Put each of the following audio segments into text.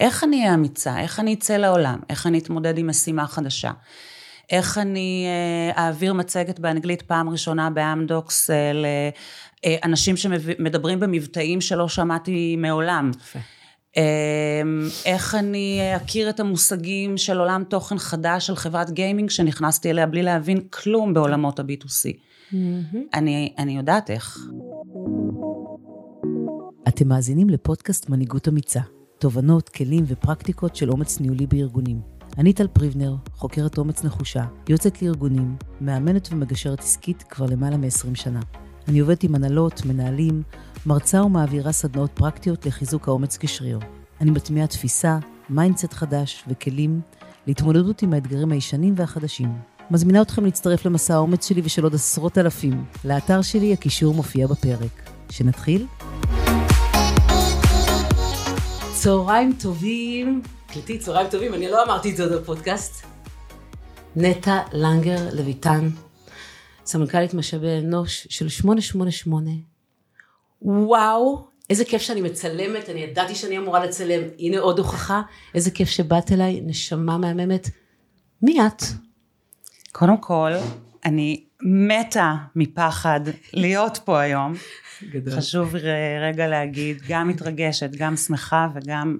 איך אני אהיה אמיצה? איך אני אצא לעולם? איך אני אתמודד עם משימה חדשה? איך אני אה, אעביר מצגת באנגלית פעם ראשונה באמדוקס אה, לאנשים שמדברים במבטאים שלא שמעתי מעולם. יפה. איך אני אכיר את המושגים של עולם תוכן חדש של חברת גיימינג שנכנסתי אליה בלי להבין כלום בעולמות ה-B2C. Mm-hmm. אני, אני יודעת איך. אתם מאזינים לפודקאסט מנהיגות אמיצה, תובנות, כלים ופרקטיקות של אומץ ניהולי בארגונים. אני טל פריבנר, חוקרת אומץ נחושה, יוצאת לארגונים, מאמנת ומגשרת עסקית כבר למעלה מ-20 שנה. אני עובדת עם הנהלות, מנהלים, מרצה ומעבירה סדנאות פרקטיות לחיזוק האומץ כשריר. אני מטמיעה תפיסה, mindset חדש וכלים להתמודדות עם האתגרים הישנים והחדשים. מזמינה אתכם להצטרף למסע האומץ שלי ושל עוד עשרות אלפים. לאתר שלי הקישור מופיע בפרק. שנתחיל? צהריים טובים. קלטי, צהריים טובים, אני לא אמרתי את זה עוד בפודקאסט. נטע לנגר לויטן, סמנכ"לית משאבי אנוש של 888. וואו, איזה כיף שאני מצלמת, אני ידעתי שאני אמורה לצלם, הנה עוד הוכחה, איזה כיף שבאת אליי, נשמה מהממת. מי את? קודם כל, אני מתה מפחד להיות פה היום. גדול. חשוב רגע להגיד, גם מתרגשת, גם שמחה וגם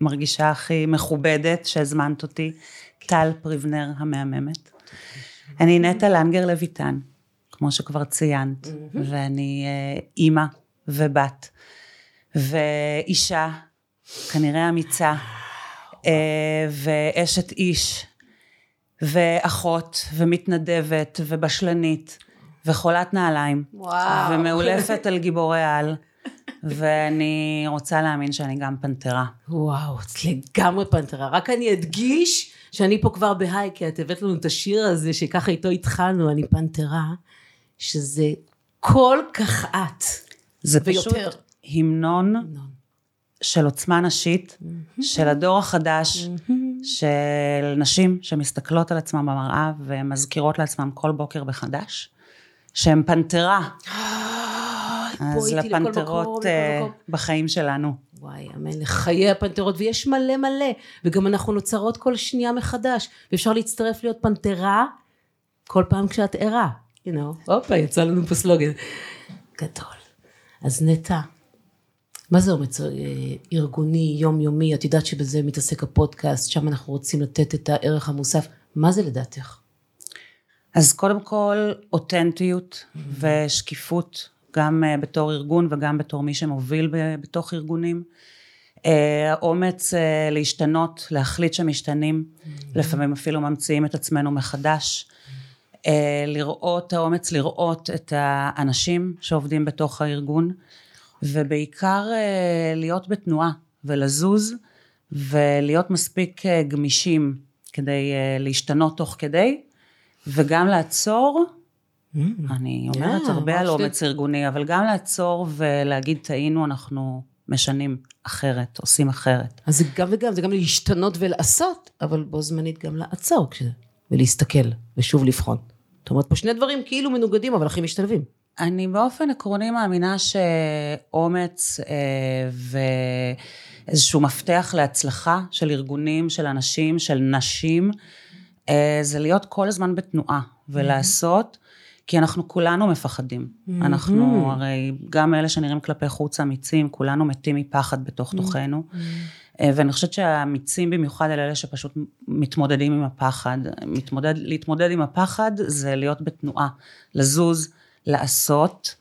מרגישה הכי מכובדת שהזמנת אותי, טל פריבנר המהממת. אני נטע לנגר לויטן, כמו שכבר ציינת, ואני אה, אימא ובת, ואישה, כנראה אמיצה, אה, ואשת איש, ואחות, ומתנדבת, ובשלנית, וחולת נעליים, וואו. ומאולפת על גיבורי על. ואני רוצה להאמין שאני גם פנתרה. וואו, את לגמרי פנתרה. רק אני אדגיש שאני פה כבר בהיי, כי את הבאת לנו את השיר הזה, שככה איתו התחלנו, אני פנתרה, שזה כל כך את. זה פשוט המנון של עוצמה נשית, של הדור החדש, של נשים שמסתכלות על עצמן במראה ומזכירות לעצמן כל בוקר בחדש, שהן פנתרה. אז לפנתרות אה, בחיים שלנו. וואי, אמן לחיי הפנתרות, ויש מלא מלא, וגם אנחנו נוצרות כל שנייה מחדש, ואפשר להצטרף להיות פנתרה כל פעם כשאת ערה, you know, הופה, יצא לנו פה סלוגן. גדול. אז נטע, מה זה אומץ אה, ארגוני, יומיומי, את יודעת שבזה מתעסק הפודקאסט, שם אנחנו רוצים לתת את הערך המוסף, מה זה לדעתך? אז קודם כל, אותנטיות mm-hmm. ושקיפות גם אה, בתור ארגון וגם בתור מי שמוביל בתוך ארגונים. אה, האומץ אה, להשתנות, להחליט שמשתנים, mm-hmm. לפעמים אפילו ממציאים את עצמנו מחדש. לראות, האומץ לראות את האנשים שעובדים בתוך הארגון, ובעיקר להיות בתנועה ולזוז, ולהיות מספיק גמישים כדי להשתנות תוך כדי, וגם לעצור Mm. אני אומרת yeah, הרבה על אומץ ארגוני, אבל גם לעצור ולהגיד טעינו, אנחנו משנים אחרת, עושים אחרת. אז זה גם וגם, זה גם להשתנות ולעשות, אבל בו זמנית גם לעצור כש... ולהסתכל, ושוב לבחון. זאת אומרת, פה שני דברים כאילו מנוגדים, אבל הכי משתלבים. אני באופן עקרוני מאמינה שאומץ אה, ואיזשהו מפתח להצלחה של ארגונים, של אנשים, של נשים, זה להיות כל הזמן בתנועה ולעשות. כי אנחנו כולנו מפחדים. אנחנו הרי, גם אלה שנראים כלפי חוץ אמיצים, כולנו מתים מפחד בתוך. תוכנו. Mm-hmm. ואני חושבת שהאמיצים במיוחד אלה שפשוט מתמודדים עם הפחד. מתמודד, להתמודד עם הפחד זה להיות בתנועה, לזוז, לעשות.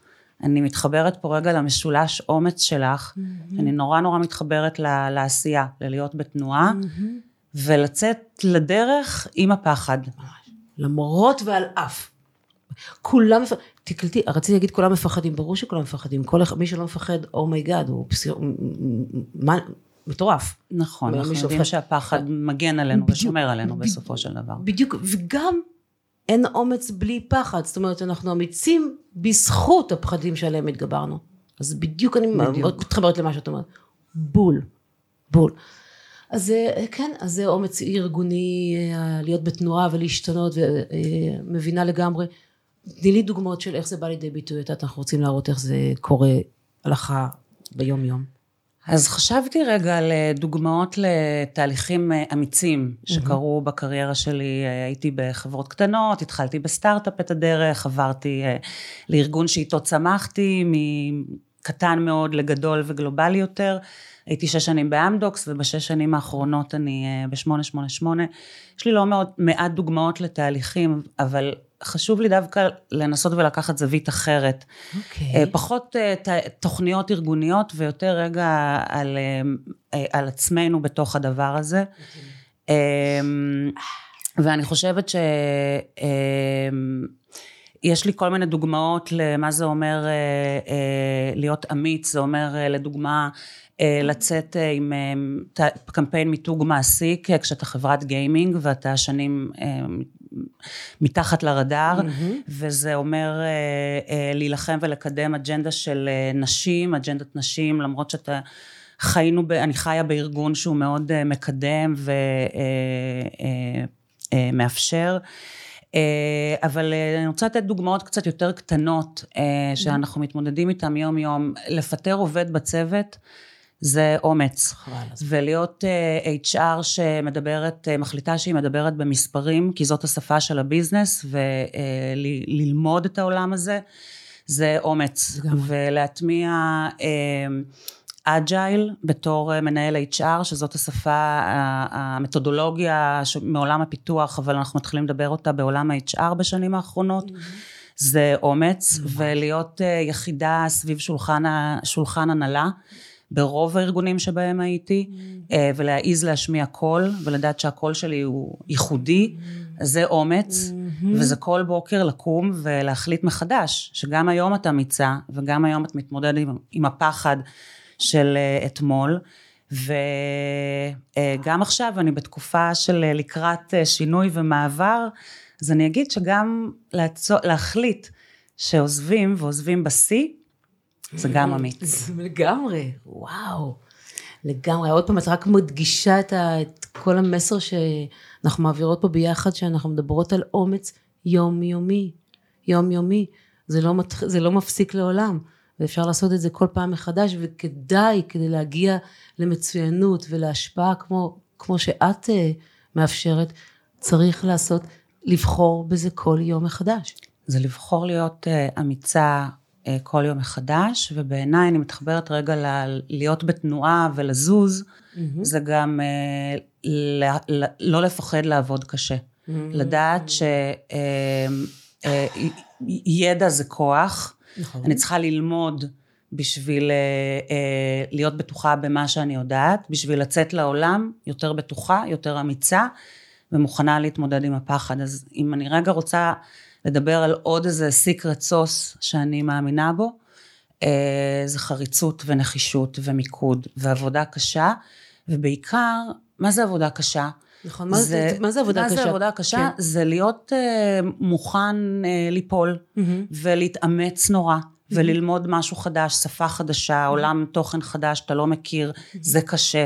אני מתחברת פה רגע למשולש אומץ שלך, mm-hmm. אני נורא נורא מתחברת ל- לעשייה, ללהיות בתנועה, mm-hmm. ולצאת לדרך עם הפחד. למרות ועל אף. כולם, תקלטי, רציתי להגיד כולם מפחדים, ברור שכולם מפחדים, כל מי שלא מפחד, oh my god, oh הוא פסיר, מה, מטורף. נכון, אנחנו יודעים שהפחד מגן עלינו בדיוק, ושומר עלינו בדיוק, בסופו של דבר. בדיוק, וגם אין אומץ בלי פחד, זאת אומרת, אנחנו אמיצים בזכות הפחדים שעליהם התגברנו. אז בדיוק אני מאוד מתחברת למה שאת אומרת. בול, בול. אז כן, אז זה אומץ ארגוני, אה, להיות בתנועה ולהשתנות, ומבינה אה, לגמרי. תני לי דוגמאות של איך זה בא לידי ביטוי, את יודעת, אנחנו רוצים להראות איך זה קורה הלכה ביום יום. אז חשבתי רגע על אה, דוגמאות לתהליכים אמיצים שקרו בקריירה שלי. הייתי בחברות קטנות, התחלתי בסטארט-אפ את הדרך, עברתי לארגון שאיתו צמחתי, מקטן מאוד לגדול וגלובלי יותר. הייתי שש שנים באמדוקס, ובשש שנים האחרונות אני ב-888. יש לי לא מאוד מעט דוגמאות לתהליכים, אבל חשוב לי דווקא לנסות ולקחת זווית אחרת. אוקיי. Okay. פחות אה, תוכניות ארגוניות ויותר רגע על, אה, על עצמנו בתוך הדבר הזה. Okay. אמ, ואני חושבת שיש לי כל מיני דוגמאות למה זה אומר אה, להיות אמיץ, זה אומר לדוגמה לצאת עם קמפיין מיתוג מעסיק כשאתה חברת גיימינג ואתה שנים מתחת לרדאר, mm-hmm. וזה אומר אה, אה, להילחם ולקדם אג'נדה של אה, נשים, אג'נדת נשים, למרות שאתה... חיינו, ב, אני חיה בארגון שהוא מאוד מקדם ומאפשר. אבל אני רוצה לתת דוגמאות קצת יותר קטנות שאנחנו מתמודדים איתן יום יום. לפטר עובד בצוות זה אומץ. ולהיות uh, אה, HR שמדברת, מחליטה שהיא מדברת במספרים, כי זאת השפה של הביזנס, וללמוד את העולם הזה, זה אומץ. ולהטמיע agile בתור uh, מנהל HR, שזאת השפה, המתודולוגיה מעולם הפיתוח, אבל אנחנו מתחילים לדבר אותה בעולם ה-HR בשנים האחרונות. Mm-hmm. זה אומץ, ולהיות uh, יחידה סביב שולחן, שולחן הנהלה. ברוב הארגונים שבהם הייתי, mm. אה, ולהעיז להשמיע קול, ולדעת שהקול שלי הוא ייחודי, mm. זה אומץ, mm-hmm. וזה כל בוקר לקום ולהחליט מחדש, שגם היום את אמיצה, וגם היום את מתמודדת עם, עם הפחד של אה, אתמול, וגם עכשיו אני בתקופה של אה, לקראת שינוי ומעבר, אז אני אגיד שגם לעצור, להחליט שעוזבים ועוזבים בשיא, זה גם אמיץ. לגמרי, וואו. לגמרי. עוד פעם, את רק מדגישה את, ה, את כל המסר שאנחנו מעבירות פה ביחד, שאנחנו מדברות על אומץ יומיומי. יומיומי. זה לא, מת, זה לא מפסיק לעולם. ואפשר לעשות את זה כל פעם מחדש, וכדאי, כדי להגיע למצוינות ולהשפעה כמו, כמו שאת uh, מאפשרת, צריך לעשות, לבחור בזה כל יום מחדש. זה לבחור להיות uh, אמיצה, אה, כל יום מחדש, ובעיניי אני מתחברת רגע ל- להיות בתנועה ולזוז, mm-hmm. זה גם אה, ל- ל- לא לפחד לעבוד קשה. Mm-hmm. לדעת שידע אה, זה כוח, נכון. אני צריכה ללמוד בשביל להיות בטוחה במה שאני יודעת, בשביל לצאת לעולם יותר בטוחה, יותר אמיצה, ומוכנה להתמודד עם הפחד. אז אם אני רגע רוצה לדבר על עוד איזה סיקרט סוס שאני מאמינה בו, אה, זה חריצות ונחישות ומיקוד ועבודה קשה, ובעיקר, מה זה עבודה קשה? נכון, מה זה, מה זה עבודה מה קשה? מה זה עבודה קשה? כן. זה להיות uh, מוכן uh, ליפול mm-hmm. ולהתאמץ נורא. וללמוד משהו חדש, שפה חדשה, עולם תוכן חדש שאתה לא מכיר, זה קשה.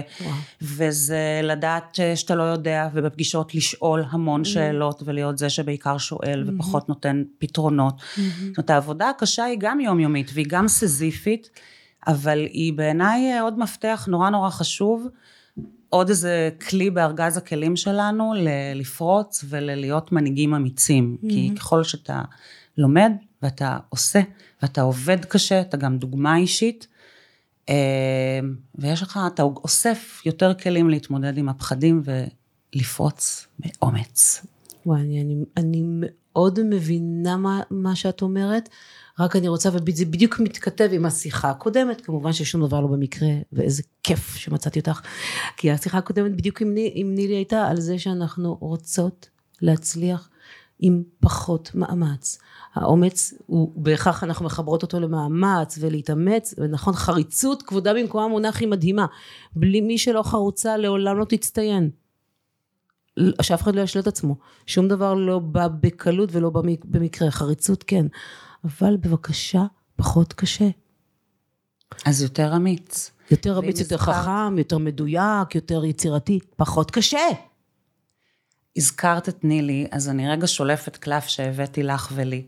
וזה לדעת שאתה לא יודע, ובפגישות לשאול המון שאלות, ולהיות זה שבעיקר שואל ופחות נותן פתרונות. זאת אומרת, העבודה הקשה היא גם יומיומית והיא גם סזיפית, אבל היא בעיניי עוד מפתח נורא נורא חשוב. עוד איזה כלי בארגז הכלים שלנו לפרוץ וללהיות מנהיגים אמיצים. כי ככל שאתה לומד ואתה עושה ואתה עובד קשה, אתה גם דוגמה אישית, אה, ויש לך, אתה אוסף יותר כלים להתמודד עם הפחדים ולפרוץ באומץ. וואי, אני, אני מאוד מבינה מה, מה שאת אומרת, רק אני רוצה, וזה בדיוק מתכתב עם השיחה הקודמת, כמובן ששום דבר לא במקרה, ואיזה כיף שמצאתי אותך, כי השיחה הקודמת בדיוק עם, עם נילי הייתה על זה שאנחנו רוצות להצליח עם פחות מאמץ. האומץ הוא בהכרח אנחנו מחברות אותו למאמץ ולהתאמץ ונכון חריצות כבודה במקומה מונח היא מדהימה. בלי מי שלא חרוצה לעולם לא תצטיין. שאף אחד לא ישלה את עצמו. שום דבר לא בא בקלות ולא במקרה. חריצות כן אבל בבקשה פחות קשה אז יותר אמיץ יותר אמיץ יותר חכם יותר מדויק יותר יצירתי פחות קשה הזכרת את נילי, אז אני רגע שולפת קלף שהבאתי לך ולי.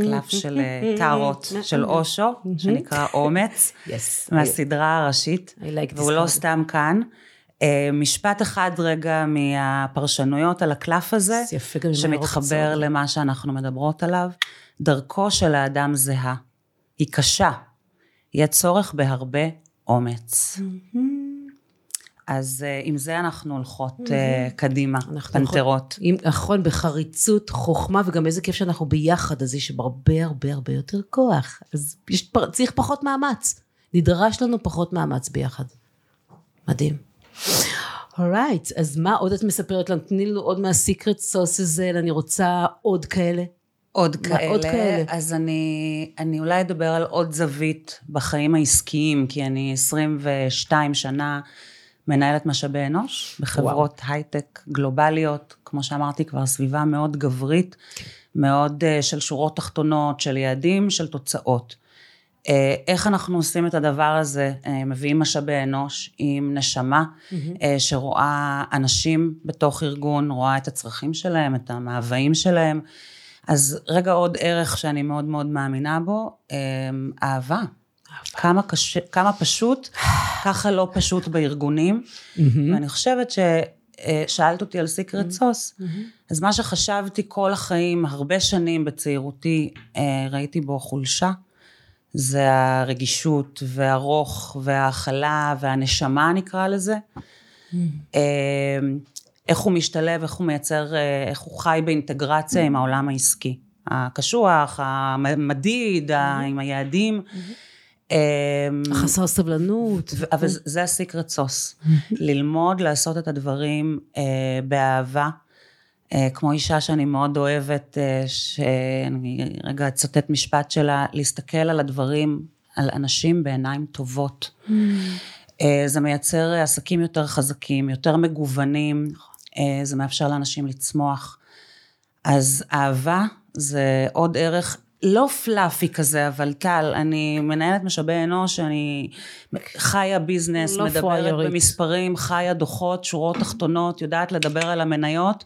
קלף של אה, טארות של אושו, שנקרא אומץ, Yes. מהסדרה הראשית. I like this והוא לא. סתם כאן. אה, משפט אחד רגע מהפרשנויות על הקלף הזה, שמתחבר. למה שאנחנו מדברות עליו. דרכו של האדם זהה. היא קשה. יהיה צורך בהרבה אומץ. אז אה, עם זה אנחנו הולכות אה, קדימה, אנחנו פנתרות. נכון, בחריצות, חוכמה, וגם איזה כיף שאנחנו ביחד, אז יש הרבה הרבה הרבה יותר כוח. אז יש, צריך פחות מאמץ. נדרש לנו פחות מאמץ ביחד. מדהים. אורייט, אז מה עוד את מספרת לנו? תני לנו עוד מהסיקרט סוס הזה, אני רוצה עוד כאלה. עוד כאלה, עוד כאלה? אז אני, אני אולי אדבר על עוד זווית בחיים העסקיים, כי אני 22 שנה מנהלת משאבי אנוש בחברות וואו. הייטק גלובליות, כמו שאמרתי כבר, סביבה מאוד גברית, מאוד uh, של שורות תחתונות, של יעדים, של תוצאות. Uh, איך אנחנו עושים את הדבר הזה? Uh, מביאים משאבי אנוש עם נשמה uh, שרואה אנשים בתוך ארגון, רואה את הצרכים שלהם, את המאוויים שלהם. אז רגע עוד ערך שאני מאוד מאוד מאמינה בו, אה, אהבה. כמה, קשה, כמה פשוט, ככה לא פשוט בארגונים. ואני חושבת ששאלת אותי על סיקרט סוס, אז מה שחשבתי כל החיים, הרבה שנים בצעירותי, אה, ראיתי בו חולשה. זה הרגישות והרוך וההכלה והנשמה נקרא לזה. איך הוא משתלב, איך הוא מייצר, אה, איך הוא חי באינטגרציה עם העולם העסקי. הקשוח, המדיד, עם היעדים. אה, חסר סבלנות. אבל זה- הסיקרט סוס. ללמוד לעשות את הדברים אה, באהבה. אה, כמו אישה שאני מאוד אוהבת, שאני רגע אצטט משפט שלה, להסתכל על הדברים, על אנשים בעיניים טובות. זה מייצר עסקים יותר חזקים, יותר מגוונים, אה, זה מאפשר לאנשים לצמוח. אז אהבה זה עוד ערך, לא פלאפי כזה, אבל טל, אני מנהלת משאבי אנוש, אני חיה ביזנס, לא מדברת פריירית. במספרים, חיה דוחות, שורות תחתונות, יודעת לדבר על המניות,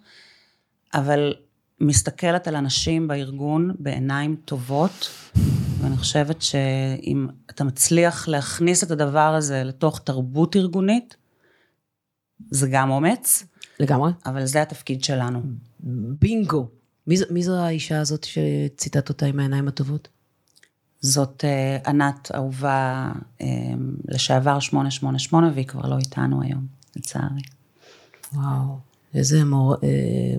אבל מסתכלת על אנשים בארגון בעיניים טובות, ואני חושבת שאם אתה מצליח להכניס את הדבר הזה לתוך תרבות ארגונית, זה גם אומץ, לגמרי. אבל זה התפקיד שלנו. בינגו. מי, מי זו האישה הזאת שציטטת אותה עם העיניים הטובות? זאת אה, ענת אהובה אה, לשעבר 888, והיא כבר לא איתנו היום, לצערי. וואו. איזה מור, אה,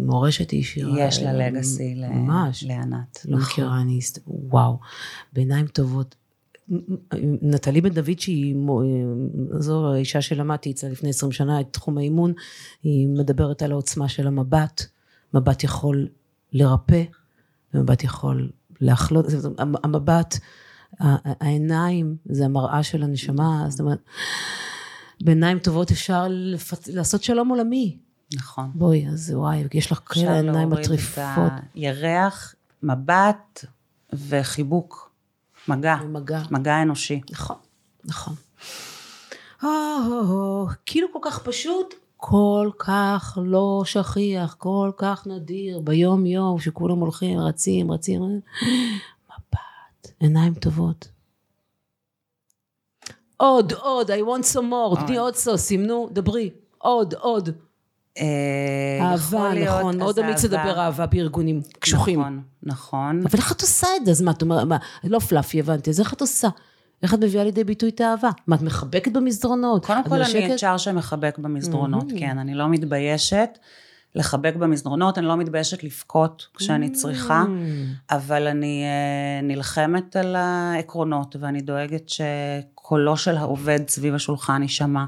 מורשת היא השאירה. יש לה לגאסי ל- ממש. לענת. לא נכון. מכירה, אני... וואו. בעיניים טובות. נטלי בן דוד שהיא, זו האישה שלמדתי אצלה לפני 20 שנה את תחום האימון, היא מדברת על העוצמה של המבט, מבט יכול לרפא, ומבט יכול להחלות, המבט, העיניים, זה המראה של הנשמה, זאת אומרת, בעיניים טובות אפשר לפצ... לעשות שלום עולמי. נכון. בואי, אז וואי, יש לך כאלה אפשר עיניים להוריד את מטריפות. הירח, מבט וחיבוק. מגע. מגע. מגע אנושי. נכון, נכון. או, או, או, כאילו כל כך פשוט, כל כך לא שכיח, כל כך נדיר, ביום יום, שכולם הולכים, רצים, רצים, מבט, עיניים טובות. עוד, עוד, I want some more, תני עוד סוסים, נו, דברי, עוד, עוד. אה, אהבה, נכון, מאוד אמיץ לדבר אהבה בארגונים קשוחים. נכון, נכון. אבל איך את עושה את זה? אז מה, את אומרת, מה, לא פלאפי, הבנתי, אז איך את עושה? איך את מביאה לידי ביטוי את האהבה? מה, את מחבקת במסדרונות? קודם כל? אני HR שמחבק במסדרונות, כן, אני לא מתביישת לחבק במסדרונות, אני לא מתביישת לבכות כשאני צריכה, אבל אני אה, נלחמת על העקרונות, ואני דואגת שקולו של העובד סביב השולחן יישמע,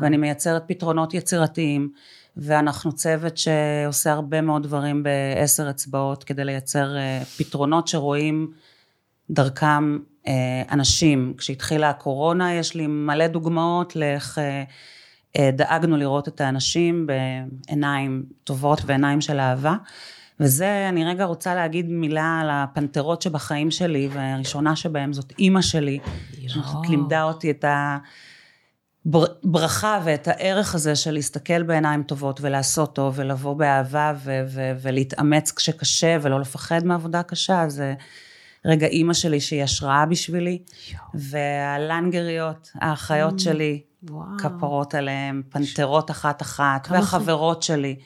ואני מייצרת פתרונות יצירתיים, ואנחנו צוות שעושה הרבה מאוד דברים בעשר אצבעות כדי לייצר אה, פתרונות שרואים דרכם אה, אנשים. כשהתחילה הקורונה יש לי מלא דוגמאות לאיך אה, דאגנו לראות את האנשים בעיניים טובות ועיניים של אהבה. וזה, אני רגע רוצה להגיד מילה על הפנתרות שבחיים שלי, והראשונה שבהם זאת אימא שלי, שלימדה אותי את ה... הברכה ואת הערך הזה של להסתכל בעיניים טובות ולעשות טוב ולבוא באהבה ו- ו- ולהתאמץ כשקשה ולא לפחד מעבודה קשה, זה רגע אימא שלי שהיא השראה בשבילי, והלנגריות, האחיות mm. שלי, וואו. כפרות עליהן, פנתרות אחת-אחת, והחברות ח... שלי,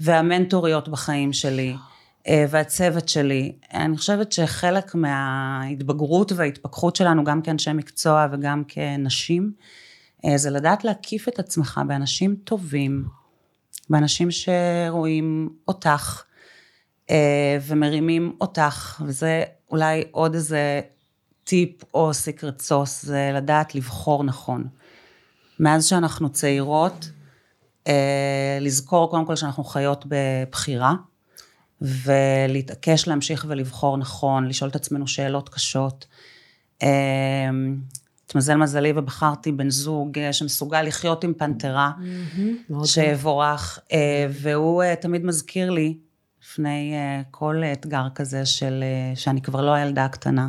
והמנטוריות בחיים שלי. אה, והצוות שלי. אני חושבת שחלק מההתבגרות וההתפכחות שלנו, גם כאנשי מקצוע וגם כנשים, זה לדעת להקיף את עצמך באנשים טובים, באנשים שרואים אותך אה, ומרימים אותך, וזה אולי עוד איזה טיפ או סיקרט סוס, זה לדעת לבחור נכון. מאז שאנחנו צעירות, לזכור קודם כל שאנחנו חיות בבחירה. ולהתעקש להמשיך ולבחור נכון, לשאול את עצמנו שאלות קשות. התמזל מזלי ובחרתי בן זוג אה, שמסוגל לחיות עם פנתרה, שיבורך, אה, והוא אה, תמיד מזכיר לי, לפני כל אתגר כזה של, שאני כבר לא הילדה הקטנה.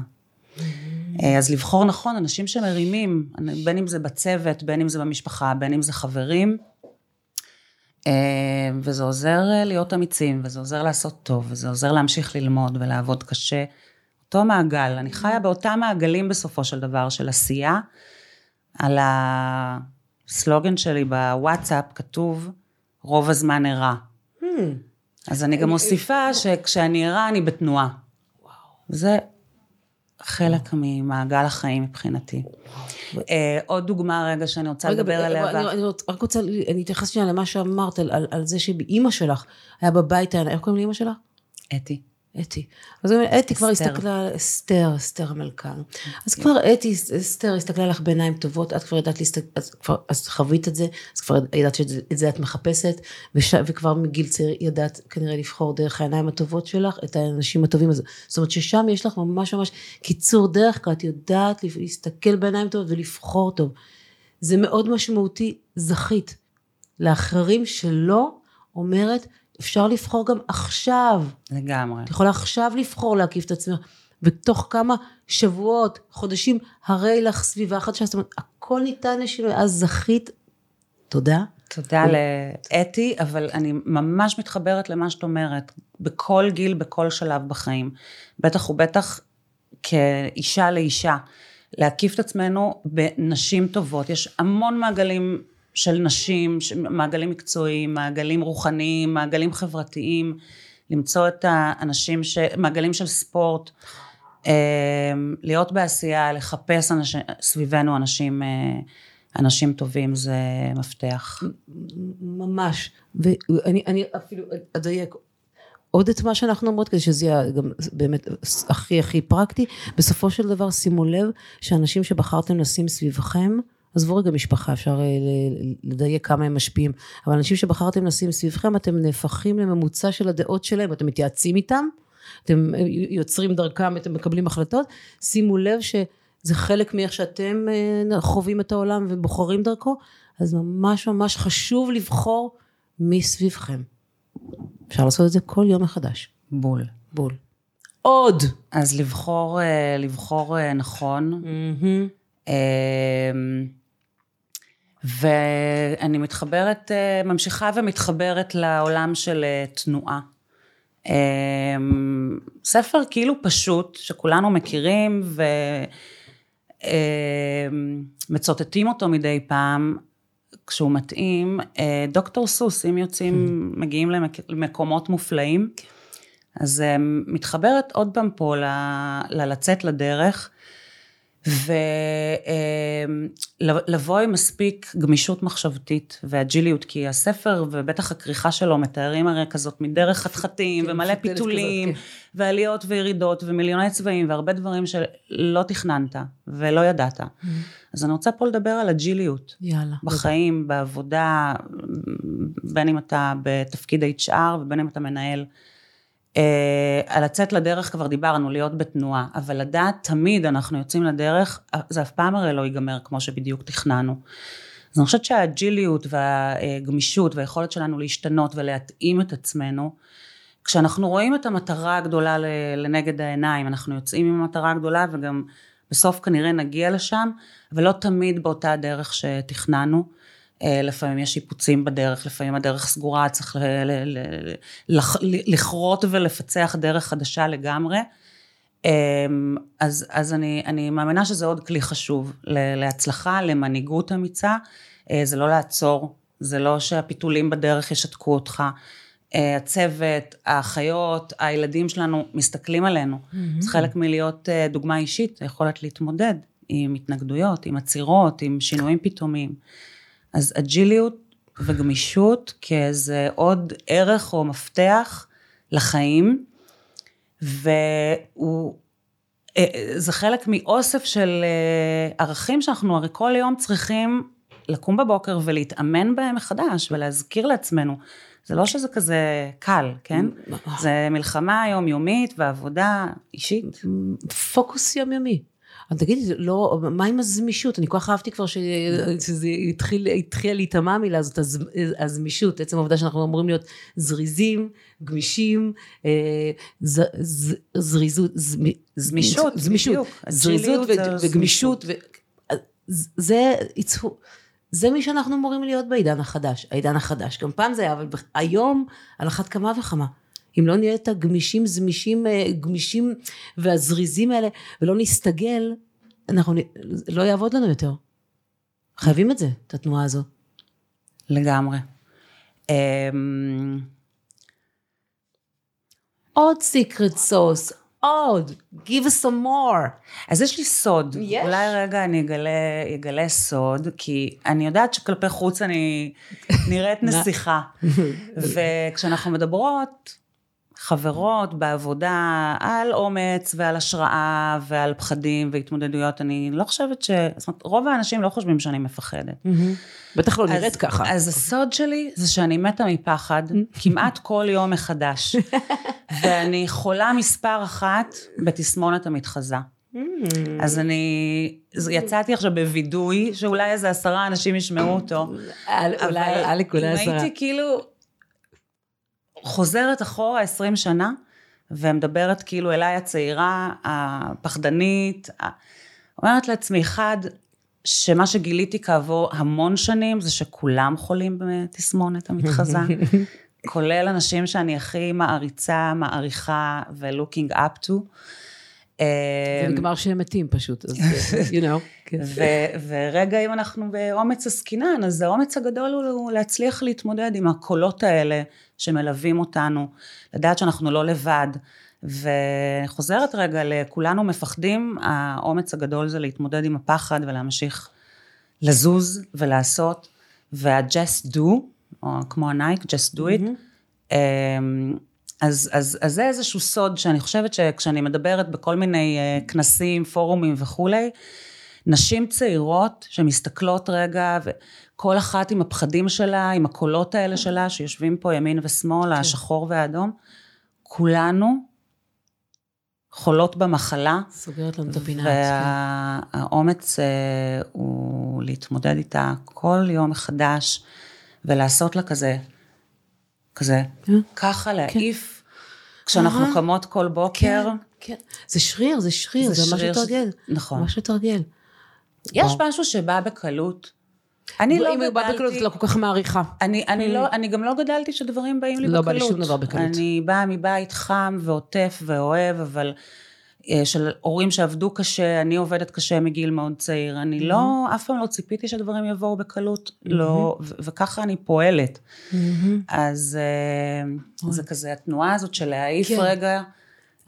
אז לבחור נכון, אנשים שמרימים, בין אם זה בצוות, בין אם זה במשפחה, בין אם זה חברים, וזה עוזר להיות אמיצים, וזה עוזר לעשות טוב, וזה עוזר להמשיך ללמוד ולעבוד קשה. אותו מעגל, אני חיה באותם מעגלים בסופו של דבר של עשייה. על הסלוגן שלי בוואטסאפ כתוב, רוב הזמן ערה. Hmm. אז אני גם מוסיפה שכשאני ערה אני בתנועה. וואו. זה חלק ממעגל החיים מבחינתי. אה, עוד דוגמה רגע שאני רוצה לדבר עליה. אני רק רוצה, אני אתייחס שנייה למה שאמרת, על זה שאימא שלך היה בבית, איך קוראים לאימא שלך? אתי. אתי. אז אתי כבר הסתכלה, אסתר, אסתר המלכה. אז כבר אתי, אסתר הסתכלה לך בעיניים טובות, את כבר ידעת להסתכל, אז חווית את זה, אז כבר ידעת שאת זה את מחפשת, וכבר מגיל צעיר ידעת כנראה לבחור דרך העיניים הטובות שלך, את האנשים הטובים. הזאת. זאת אומרת ששם יש לך ממש ממש קיצור דרך, כי את יודעת להסתכל בעיניים טובות ולבחור טוב. זה מאוד משמעותי, זכית. לאחרים שלא אומרת, אפשר לבחור גם עכשיו. לגמרי. את יכולה עכשיו לבחור להקיף את עצמך, ותוך כמה שבועות, חודשים, הרי לך סביבה חדשה, זאת אומרת, הכל ניתן לשינוי, אז זכית. תודה. תודה לאתי, אבל אני ממש מתחברת למה שאת אומרת, בכל גיל, בכל שלב בחיים. בטח ובטח כאישה לאישה, להקיף את עצמנו בנשים טובות. יש המון מעגלים של נשים, מעגלים מקצועיים, מעגלים רוחניים, מעגלים חברתיים, למצוא את האנשים, ש... מעגלים של ספורט, אה, להיות בעשייה, לחפש אנש... סביבנו אנשים, אה, אנשים טובים זה מפתח. ממש, ואני אני אפילו אדייק עוד את מה שאנחנו אומרות כדי שזה יהיה גם באמת הכי הכי פרקטי, בסופו של דבר שימו לב שאנשים שבחרתם לשים סביבכם עזבו רגע משפחה, אפשר אה, לדייק כמה הם משפיעים, אבל אנשים שבחרתם לשים סביבכם, אתם נהפכים לממוצע של הדעות שלהם, אתם מתייעצים איתם, אתם אה, יוצרים דרכם, אתם מקבלים החלטות, שימו לב שזה חלק מאיך שאתם אה, חווים את העולם ובוחרים דרכו, אז ממש ממש חשוב לבחור מסביבכם. אפשר לעשות את זה כל יום מחדש. בול. בול. עוד. אז לבחור, לבחור נכון. Mm-hmm. ואני מתחברת, אה, ממשיכה ומתחברת לעולם של אה, תנועה. אה, ספר כאילו פשוט, שכולנו מכירים ומצוטטים אותו מדי פעם, כשהוא מתאים, דוקטור סוס, אם יוצאים, מגיעים למקומות מופלאים, אז מתחברת עוד פעם פה ללצאת לדרך. ולבוא עם מספיק גמישות מחשבתית ואג'יליות, כי הספר ובטח הכריכה שלו מתארים הרי כזאת מדרך חתחתים כן, ומלא פיתולים, כזאת, כן. ועליות וירידות ומיליוני צבעים והרבה דברים שלא תכננת ולא ידעת. Mm-hmm. אז אני רוצה פה לדבר על אג'יליות. יאללה. בחיים. בעבודה, בין אם אתה בתפקיד HR ובין אם אתה מנהל. אה, על לצאת לדרך כבר דיברנו, להיות בתנועה, אבל לדעת תמיד אנחנו יוצאים לדרך, זה אף פעם הרי לא ייגמר כמו שבדיוק תכננו. אז אני חושבת שהאג'יליות והגמישות והיכולת שלנו להשתנות ולהתאים את עצמנו, כשאנחנו רואים את המטרה הגדולה לנגד העיניים, אנחנו יוצאים עם המטרה הגדולה וגם בסוף כנראה נגיע לשם, ולא תמיד באותה דרך שתכננו. אה, לפעמים יש שיפוצים בדרך, לפעמים הדרך סגורה, צריך לכרות ולפצח דרך חדשה לגמרי. אמ, אז, אז אני, אני מאמינה שזה עוד כלי חשוב להצלחה, למנהיגות אמיצה. אה, זה לא לעצור, זה לא שהפיתולים בדרך ישתקו אותך. אה, הצוות, האחיות, הילדים שלנו מסתכלים עלינו. Mm-hmm. זה חלק מלהיות דוגמה אישית, היכולת להתמודד עם התנגדויות, עם עצירות, עם שינויים פתאומיים. אז אג'יליות וגמישות כאיזה עוד ערך או מפתח לחיים, והוא, אה, זה חלק מאוסף של אה, ערכים שאנחנו הרי כל יום צריכים לקום בבוקר ולהתאמן בהם מחדש ולהזכיר לעצמנו. זה לא שזה כזה קל, כן? זה מלחמה יומיומית ועבודה אישית. פוקוס יומיומי. אבל תגידי, לא, מה עם הזמישות? אני כל כך אהבתי כבר. שזה התחיל, התחילה להיטמע המילה הזאת, הז, הזמישות, עצם העובדה שאנחנו אמורים להיות זריזים, גמישים, אה, ז, ז, זריזות, זמ, זמישות, זמישות, זריזות וגמישות, ו, זה, זה מי שאנחנו אמורים להיות בעידן החדש, העידן החדש, גם פעם זה היה, אבל היום על אחת כמה וכמה. אם לא נהיה את הגמישים, זמישים, אה, גמישים והזריזים האלה, ולא נסתגל, אנחנו, לא יעבוד לנו יותר. חייבים את זה, את התנועה הזו. לגמרי. אמ, עוד סיקרט סוס, עוד, give us some more. אז יש לי סוד. יש? אולי רגע אני אגלה, אגלה סוד, כי אני יודעת שכלפי חוץ אני נראית נסיכה. וכשאנחנו מדברות, חברות בעבודה על אומץ ועל השראה ועל פחדים והתמודדויות, אני לא חושבת ש... זאת אומרת, רוב האנשים לא חושבים שאני מפחדת. בטח לא נראית ככה. אז הסוד שלי זה שאני מתה מפחד כמעט כל יום מחדש. ואני חולה מספר אחת בתסמונת המתחזה. אז אני יצאתי עכשיו בווידוי, שאולי איזה עשרה אנשים ישמעו אותו. אולי, אולי עשרה. אם הייתי כאילו חוזרת אחורה 20 שנה, ומדברת כאילו אליי הצעירה, הפחדנית, אומרת לעצמי, אחד, שמה שגיליתי כעבור המון שנים, זה שכולם חולים בתסמונת המתחזה, כולל אנשים שאני הכי מעריצה, מעריכה ו-looking up to. זה נגמר שהם מתים פשוט, אז you know. כן. ורגע אם אנחנו באומץ עסקינן, אז האומץ הגדול הוא להצליח להתמודד עם הקולות האלה שמלווים אותנו, לדעת שאנחנו לא לבד. ואני חוזרת רגע לכולנו מפחדים, האומץ הגדול זה להתמודד עם הפחד ולהמשיך לזוז ולעשות, וה-just do, או כמו הנייק, just do it. Mm-hmm. אז, אז, אז זה איזשהו סוד שאני חושבת שכשאני מדברת בכל מיני אה, כנסים, פורומים וכולי, נשים צעירות שמסתכלות רגע, וכל אחת עם הפחדים שלה, עם הקולות האלה שלה, שיושבים פה ימין ושמאל, כן. השחור והאדום, כולנו חולות במחלה. סוגרת לנו את הפינה. והאומץ וה, אה, הוא להתמודד איתה כל יום מחדש, ולעשות לה כזה, כזה, כן. ככה להעיף, כן. כשאנחנו קמות כל בוקר. כן, כן. זה שריר, זה שריר, זה, זה ממש לתרגל. נכון. ממש לתרגל. יש משהו שבא בקלות. אני לא גדלתי... אם הוא בא בקלות, את לא כל כך מעריכה. אני, אני, mm. לא, אני גם לא גדלתי שדברים באים לי לא בקלות. לא בא לי שום דבר בקלות. אני באה מבית חם ועוטף ואוהב, אבל אה, של הורים שעבדו קשה, אני עובדת קשה מגיל מאוד צעיר. אני לא, mm-hmm. אף פעם לא ציפיתי שדברים יבואו בקלות, mm-hmm. לא, וככה אני פועלת. Mm-hmm. אז אה, זה כזה התנועה הזאת של להעיף כן. רגע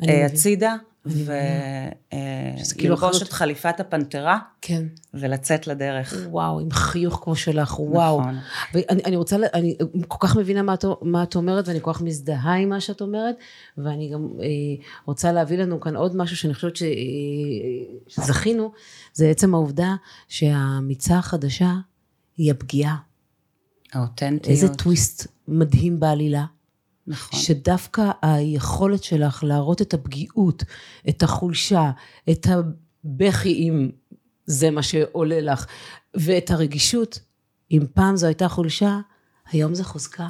אה, הצידה. וללבוש כאילו את חליפת הפנתרה, כן. ולצאת לדרך. וואו, עם חיוך כמו שלך, וואו. נכון. ואני רוצה, אני כל כך מבינה מה את, מה את אומרת, ואני כל כך מזדהה עם מה שאת אומרת, ואני גם אה, רוצה להביא לנו כאן עוד משהו שאני חושבת ש, אה, שזכינו, זה עצם העובדה שהמיצה החדשה היא הפגיעה. האותנטיות. איזה טוויסט מדהים בעלילה. נכון. שדווקא היכולת שלך להראות את הפגיעות, את החולשה, את הבכי אם זה מה שעולה לך, ואת הרגישות, אם פעם זו הייתה חולשה, היום זה חוזקה.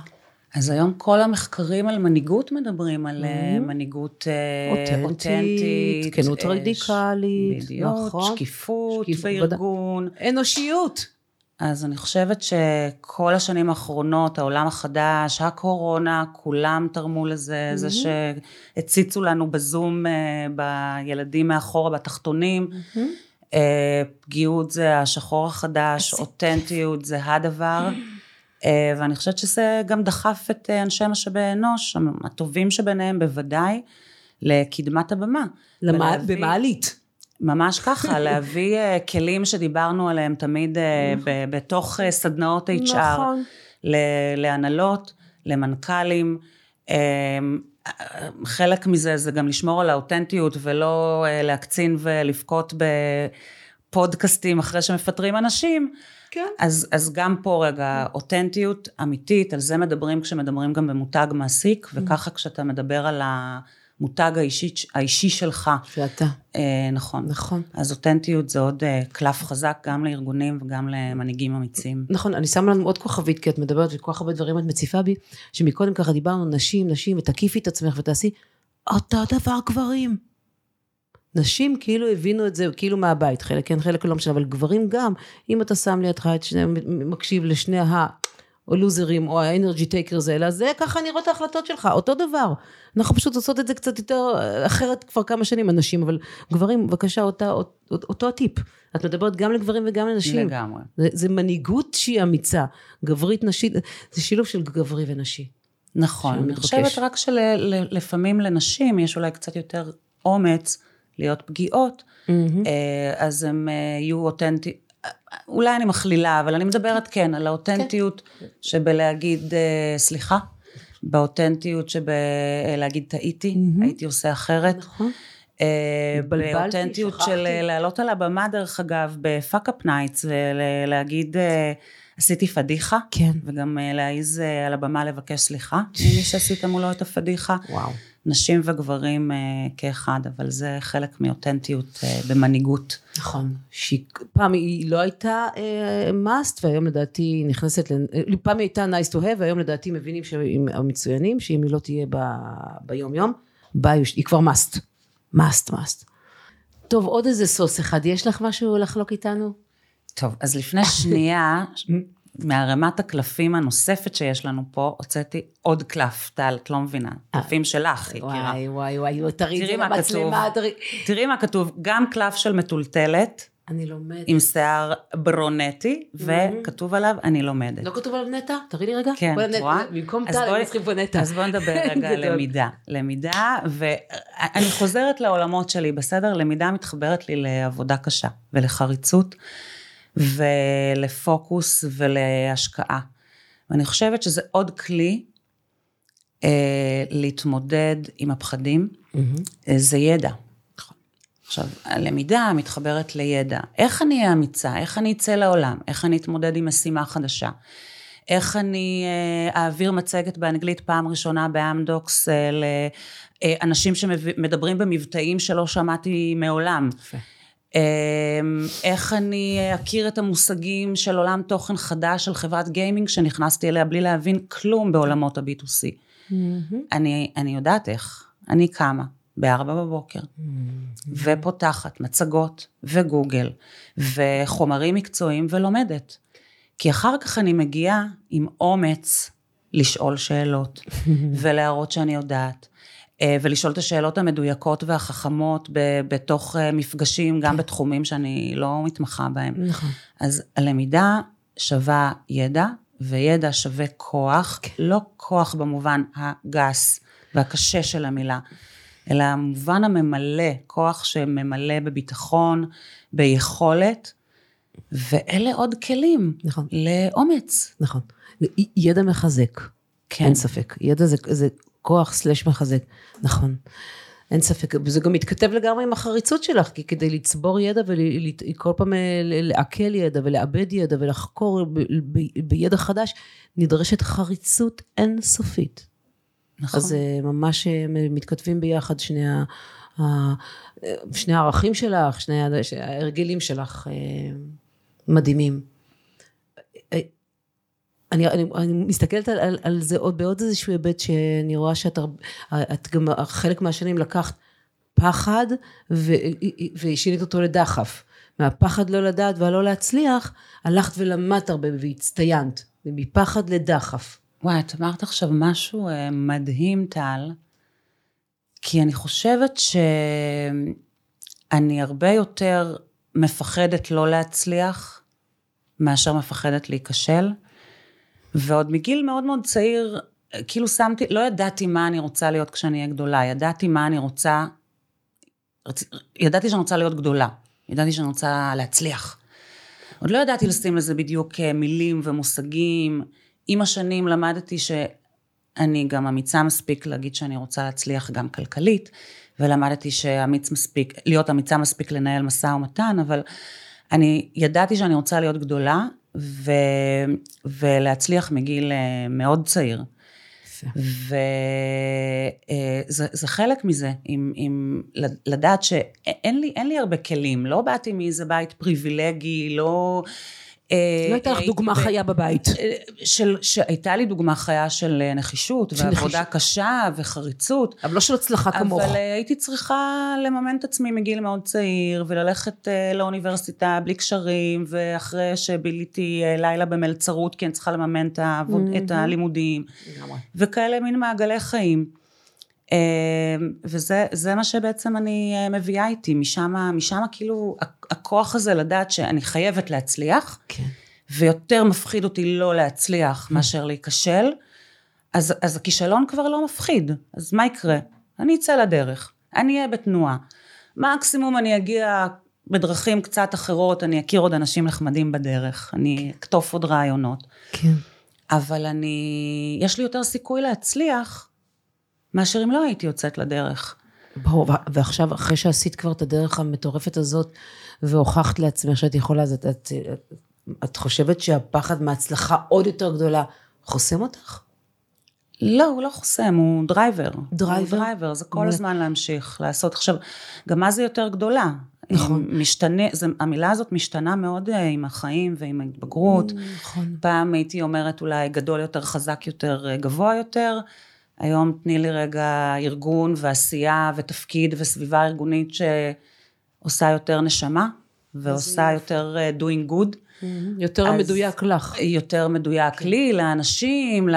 אז היום כל המחקרים על מנהיגות מדברים על אה, מנהיגות אה, אותנטית. כנות אה, רדיקלית, בדיוק, נכון. שקיפות שקיפות, בארגון. אנושיות. אז אני חושבת שכל השנים האחרונות, העולם החדש, הקורונה, כולם תרמו לזה, זה שהציצו לנו בזום אה, בילדים מאחורה, בתחתונים. אה, פגיעות זה השחור החדש, אותנטיות זה הדבר. אה, ואני חושבת שזה גם דחף את אנשי משאבי אנוש, הטובים שביניהם בוודאי, לקדמת הבמה. ולהביא- במעלית. ממש ככה, להביא אה, כלים שדיברנו עליהם תמיד אה, ב- בתוך אה, סדנאות HR, נכון. להנהלות, למנכ"לים. חלק מזה זה גם לשמור על האותנטיות ולא להקצין ולבכות בפודקאסטים אחרי שמפטרים אנשים. כן. אז, אז גם פה רגע, אותנטיות אמיתית, על זה מדברים כשמדברים גם במותג מעסיק, וככה כשאתה מדבר על המותג האישי, האישי שלך. שאתה. אה, נכון. נכון. אז אותנטיות זה עוד אה, קלף חזק גם לארגונים וגם למנהיגים אמיצים. נכון, אני שמה לנו עוד כוכבית, כי את מדברת וכל כך הרבה דברים את מציפה בי, שמקודם ככה דיברנו, נשים, נשים, ותקיפי את עצמך ותעשי, אותו דבר גברים. נשים כאילו הבינו את זה, כאילו מהבית, חלק כן, חלק לא משנה, אבל גברים גם, אם אתה שם לידך את שני, מקשיב לשני ה... או לוזרים, או האנרגי טייקרס האלה, זה ככה נראות ההחלטות שלך, אותו דבר. אנחנו פשוט עושות את זה קצת יותר אה, אחרת כבר כמה שנים, הנשים, אבל גברים, בבקשה, אותה, אותו, אותו הטיפ. את מדברת גם לגברים וגם לנשים. לגמרי. זה, זה מנהיגות שהיא אמיצה, גברית נשית, זה שילוב של גברי ונשי. נכון. אני. חושבת רק שלפעמים לנשים יש אולי קצת יותר אומץ להיות פגיעות, אה, אז הם אה, יהיו אותנטיים. אולי אני מכלילה, אבל אני מדברת כן על האותנטיות שבלהגיד אה, סליחה, באותנטיות שבלהגיד טעיתי, הייתי עושה אחרת. נכון. אה, באותנטיות. של אה, לעלות על הבמה דרך אגב ב Fuckup Nights ולהגיד אה, עשיתי פדיחה כן. וגם אה, להעיז אה, על הבמה לבקש סליחה ממי שעשית מולו את הפדיחה וואו. נשים וגברים אה, כאחד אבל זה חלק מאותנטיות אה, במנהיגות נכון. פעם היא לא הייתה אה, must, והיום לדעתי היא נכנסת, פעם היא הייתה nice to have, והיום לדעתי מבינים שהם המצוינים, שאם היא לא תהיה ב, ביום יום, בה היא היא כבר must. must, must. טוב, עוד איזה סוס אחד, יש לך משהו לחלוק איתנו? טוב אז לפני שנייה מערימת הקלפים הנוספת שיש לנו פה הוצאתי עוד קלף טל את לא מבינה קלפים שלך יקירה וואי, וואי, וואי, תראי את זה מה כתוב. למצלמה, תראי. מה כתוב גם קלף של מטולטלת אני לומדת. עם שיער ברונטי, וכתוב עליו, אני לומדת. לא כתוב עליו נטע? תראי לי רגע. כן, בואי, את רואה? במקום טל, בואי- הם צריכים פה נטע. אז בואו נדבר רגע על. למידה. למידה, ואני חוזרת לעולמות שלי, בסדר? למידה מתחברת לי לעבודה קשה, ולחריצות, ולפוקוס, ולהשקעה. ואני חושבת שזה עוד כלי אה, להתמודד עם הפחדים, מהמם. אה, זה ידע. נכון. עכשיו, הלמידה מתחברת לידע. איך אני אהיה אמיצה? איך אני אצא לעולם? איך אני אתמודד עם משימה חדשה? איך אני אה, אעביר מצגת באנגלית פעם ראשונה באמדוקס אה, לאנשים שמדברים במבטאים שלא שמעתי מעולם? יפה. אה, איך אני אכיר את המושגים של עולם תוכן חדש של חברת גיימינג שנכנסתי אליה בלי להבין כלום בעולמות ה-B2C. אני, אני יודעת איך. אני קמה בארבע בבוקר, ופותחת מצגות וגוגל וחומרים מקצועיים ולומדת. כי אחר כך אני מגיעה עם אומץ לשאול שאלות ולהראות שאני יודעת. אה, ולשאול את השאלות המדויקות והחכמות בתוך אה, מפגשים, גם בתחומים שאני לא מתמחה בהם. נכון. אז הלמידה שווה ידע, וידע שווה כוח, לא כוח במובן הגס והקשה של המילה, אלא המובן הממלא, כוח שממלא בביטחון, ביכולת, ואלה עוד כלים נכון. לאומץ. נכון. ידע מחזק. כן. אין ספק. ידע זה, זה כוח סלש מחזק. נכון. אין ספק. וזה גם מתכתב לגמרי עם החריצות שלך, כי כדי לצבור ידע וכל פעם אה, לעכל ידע ולעבד ידע ולחקור ב- ב- בידע חדש, נדרשת חריצות אינסופית. נכון. אז אה, ממש אה, מתכתבים ביחד שני, ה, שני הערכים שלך, שני ההרגלים שלך מדהימים. אני, אני, אני מסתכלת על, על, על זה עוד בעוד איזשהו היבט שאני רואה שאת את גם חלק מהשנים לקחת פחד ושינית אותו לדחף. מהפחד לא לדעת והלא להצליח, הלכת ולמדת הרבה והצטיינת. ומפחד לדחף. וואי, את אמרת עכשיו משהו אה, מדהים, טל, כי אני חושבת שאני הרבה יותר מפחדת לא להצליח, מאשר מפחדת להיכשל. ועוד מגיל מאוד מאוד צעיר, כאילו שמתי, לא ידעתי מה אני רוצה להיות כשאני אהיה גדולה, ידעתי מה אני רוצה, רצ... ידעתי שאני רוצה להיות גדולה, ידעתי שאני רוצה להצליח. עוד לא ידעתי לשים לזה בדיוק אה, מילים ומושגים. עם השנים למדתי שאני גם אמיצה מספיק להגיד שאני רוצה להצליח גם כלכלית, ולמדתי שאמיץ מספיק, להיות אמיצה מספיק לנהל משא ומתן, אבל אני ידעתי שאני רוצה להיות גדולה, ו, ולהצליח מגיל אה, מאוד צעיר. וזה אה, חלק מזה, עם, עם לדעת שאין לי, לי הרבה כלים, לא באתי מאיזה בית פריבילגי, לא... אה, לא הייתה לך דוגמה חיה בבית. אה, של, שהייתה לי דוגמה חיה של אה, נחישות, ועבודה קשה וחריצות. אבל לא של הצלחה כמוך. אבל הייתי צריכה לממן את עצמי מגיל מאוד צעיר, וללכת לאוניברסיטה בלי קשרים, ואחרי שביליתי לילה במלצרות, כי אני צריכה לממן את, העבוד, את הלימודים. וכאלה מין מעגלי חיים. וזה מה שבעצם אני מביאה איתי, משם, משם כאילו הכוח הזה לדעת שאני חייבת להצליח, כן. ויותר מפחיד אותי לא להצליח כן. מאשר להיכשל, אז, אז הכישלון כבר לא מפחיד, אז מה יקרה? אני אצא לדרך, אני אהיה בתנועה. מקסימום אני אגיע בדרכים קצת אחרות, אני אכיר עוד אנשים נחמדים בדרך, אני אקטוף עוד רעיונות. כן. אבל אני, יש לי יותר סיכוי להצליח מאשר אם לא הייתי יוצאת לדרך. ברור, ועכשיו אחרי שעשית כבר את הדרך המטורפת הזאת והוכחת לעצמך שאת יכולה, אז את, את, את, את חושבת שהפחד מהצלחה עוד יותר גדולה חוסם אותך? לא, הוא לא חוסם, הוא driver. driver? הוא driver, זה כל הזמן להמשיך לעשות. עכשיו, גם מה זה יותר גדולה? נכון. משתנה, זה, המילה הזאת משתנה מאוד אה, עם החיים ועם ההתבגרות. נכון. פעם הייתי אומרת אולי גדול יותר, חזק יותר, אה, גבוה יותר. היום תני לי רגע ארגון ועשייה ותפקיד וסביבה ארגונית שעושה יותר נשמה ועושה יותר אה, doing good. Mm-hmm. יותר מדויק לך. יותר מדויק כן. לי, לאנשים, ל...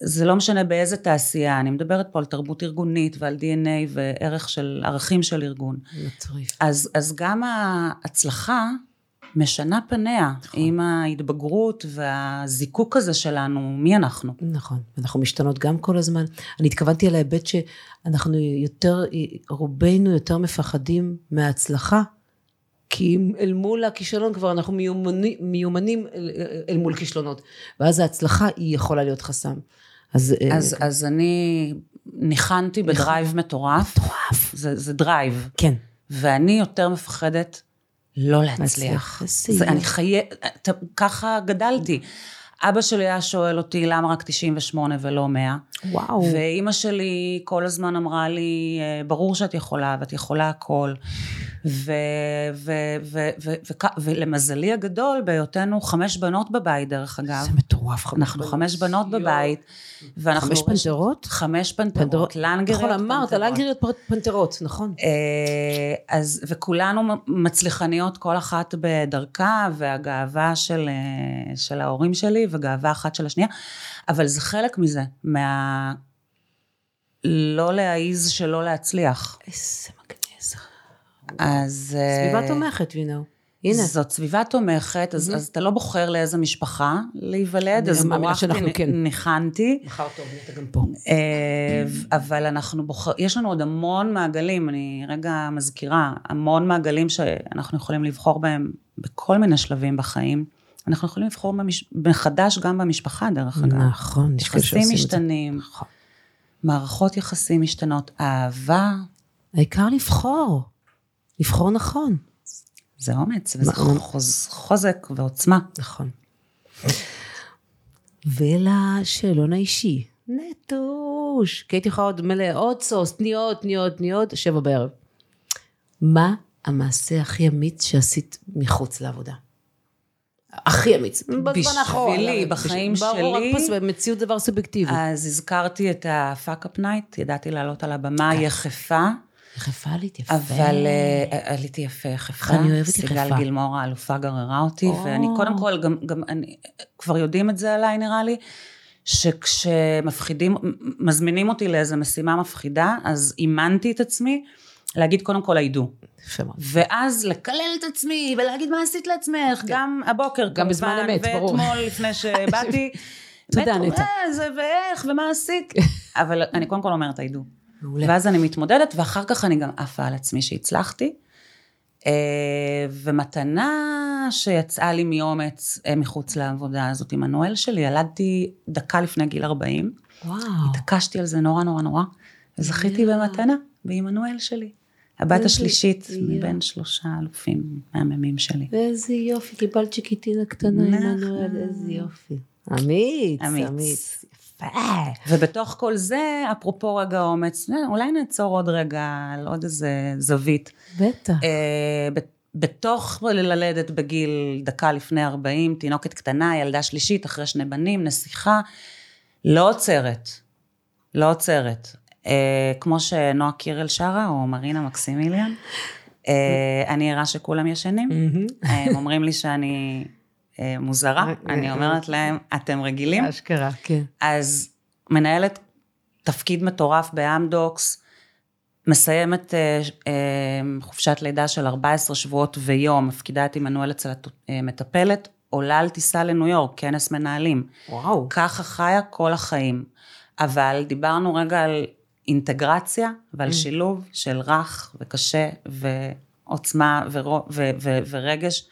זה לא משנה באיזה תעשייה, אני מדברת פה על תרבות ארגונית ועל DNA וערך של, ערכים של ארגון. מטריף. אז, אז גם ההצלחה משנה פניה נכון. עם ההתבגרות והזיקוק הזה שלנו, מי אנחנו. נכון, אנחנו משתנות גם כל הזמן. אני התכוונתי על ההיבט שאנחנו יותר, רובנו יותר מפחדים מההצלחה, כי אל מול הכישלון כבר אנחנו מיומני, מיומנים אל, אל מול כישלונות, ואז ההצלחה היא יכולה להיות חסם. אז, אז, אה, אז אני ניחנתי ב drive מטורף. מטורף. זה, זה drive. כן. ואני יותר מפחדת לא להצליח. זה, אני חייבת, ככה גדלתי. אבא שלי היה שואל אותי למה רק 98 ולא 100. וואו. ואימא שלי כל הזמן אמרה לי, אה, ברור שאת יכולה ואת יכולה הכל. ו, ו, ו, ו, ו, ולמזלי הגדול, בהיותנו חמש בנות בבית, דרך אגב. זה מטורף, חמש אנחנו בנות. חמש בנות בבית. ואנחנו חמש פנתרות? חמש פנתרות, לנגריות נכון, אמרת, לנגריות פנתרות, נכון. אה, אז, וכולנו מצליחניות, כל אחת בדרכה, והגאווה של, אה, של ההורים שלי, וגאווה אחת של השנייה, אבל זה חלק מזה, מה... לא להעיז שלא להצליח. איזה אז... סביבה אה, תומכת, you know. הנה. זאת סביבה תומכת, אז, mm-hmm. אז אתה לא בוחר לאיזה משפחה להיוולד, אז בורחתי, כן. ניחנתי. בחר טוב, אתה גם פה. אה, אבל אנחנו בוחר, יש לנו עוד המון מעגלים, אני רגע מזכירה, המון מעגלים שאנחנו יכולים לבחור בהם בכל מיני שלבים בחיים. אנחנו יכולים לבחור במש... מחדש גם במשפחה, דרך אגב. נכון, יחסים משתנים, נכון. מערכות יחסים משתנות, אהבה. העיקר לבחור. לבחור נכון. זה אומץ, וזה חוז, חוזק ועוצמה. נכון. ולשאלון האישי, נטוש, כי הייתי יכולה עוד מלא, עוד סוס, תני עוד, תני עוד, תני עוד, שבע בערב. מה המעשה הכי אמיץ שעשית מחוץ לעבודה? הכי אמיץ. בזמן האחרון. בשבילי, בחיים ברור, שלי. רק פס- במציאות דבר סובייקטיבי. אז הזכרתי את ה fuck-up night, ידעתי לעלות על הבמה יחפה, יחפה עלית יפה. אבל אה, עליתי יפה יחפה. אני אוהבת סיגל יחפה. גילמור האלופה גררה אותי, או. ואני קודם כל, גם, גם אני, כבר יודעים את זה עליי נראה לי, שכשמפחידים, מזמינים אותי לאיזו משימה מפחידה, אז אימנתי את עצמי להגיד קודם כל. יפה מאוד. ואז לקלל את עצמי ולהגיד מה עשית לעצמך, גם הבוקר כן. גם בזמן אמת, ברור. ואתמול לפני שבאתי. תודה, נטע. אה, זה ואיך ומה עשית. אבל אני קודם כל אומרת הידו. מעולה. ואז אני מתמודדת, ואחר כך אני גם עפה על עצמי שהצלחתי. אה, ומתנה שיצאה לי מאומץ אה, מחוץ לעבודה הזאת עם הנואל שלי, ילדתי דקה לפני גיל 40, וואו. התעקשתי על זה נורא נורא נורא, וזכיתי במתנה בעמנואל שלי. הבת השלישית. מבין שלושה אלופים מהממים שלי. איזה יופי, קיבלת צ'יקיטינה קטנה, נכון. עמנואל, איזה יופי. אמיץ, אמיץ. יפה. ובתוך כל זה, אפרופו רגע אומץ, אה, אולי נעצור עוד רגע על עוד איזה זווית. בטח. אה, בתוך ללדת בגיל דקה לפני 40, תינוקת קטנה, ילדה שלישית, אחרי שני בנים, נסיכה, לא עוצרת. לא עוצרת. אה, כמו שנועה קירל שרה, או מרינה מקסימיליאן, אה, אני ערה שכולם ישנים. הם אומרים לי שאני אה, מוזרה, אני אומרת להם, אתם רגילים? אשכרה, כן. אז מנהלת תפקיד מטורף באמדוקס, מסיימת אה, אה, חופשת לידה של 14 שבועות ויום, מפקידה את עמנואל אצל המטפלת, עולה על טיסה לניו יורק, כנס מנהלים. וואו. ככה חיה כל החיים. אבל דיברנו רגע על אינטגרציה ועל שילוב של רך וקשה ועוצמה ורו- ו- ו- ורגש.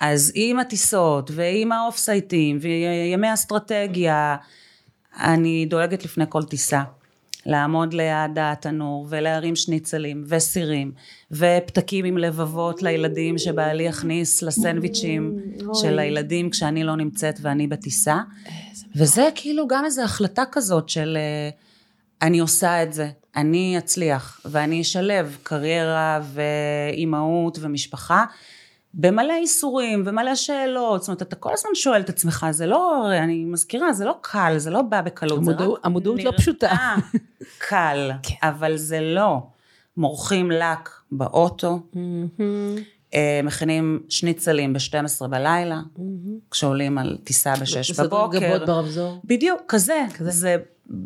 אז עם הטיסות ועם האוף סייטים וימי אסטרטגיה, אני דואגת לפני כל טיסה. לעמוד ליד התנור ולהרים שניצלים וסירים ופתקים עם לבבות לילדים שבעלי יכניס לסנדוויצ'ים של הילדים כשאני לא נמצאת ואני בטיסה. וזה כאילו גם איזו החלטה כזאת של אה, אני עושה את זה, אני אצליח ואני אשלב קריירה ואימהות ומשפחה במלא איסורים ומלא שאלות, זאת אומרת אתה כל הזמן שואל את עצמך, זה לא, אני מזכירה, זה לא קל, זה לא בא בקלות, זה המודעות- רק המודעות לא פשוטה. קל, כן. אבל זה לא. מורחים לק באוטו, אה, מכינים שניצלים ב-12 בלילה, כשעולים על טיסה ב-6 מסדרים בבוקר. גבות ברמזור. בדיוק, כזה. כזה. זה,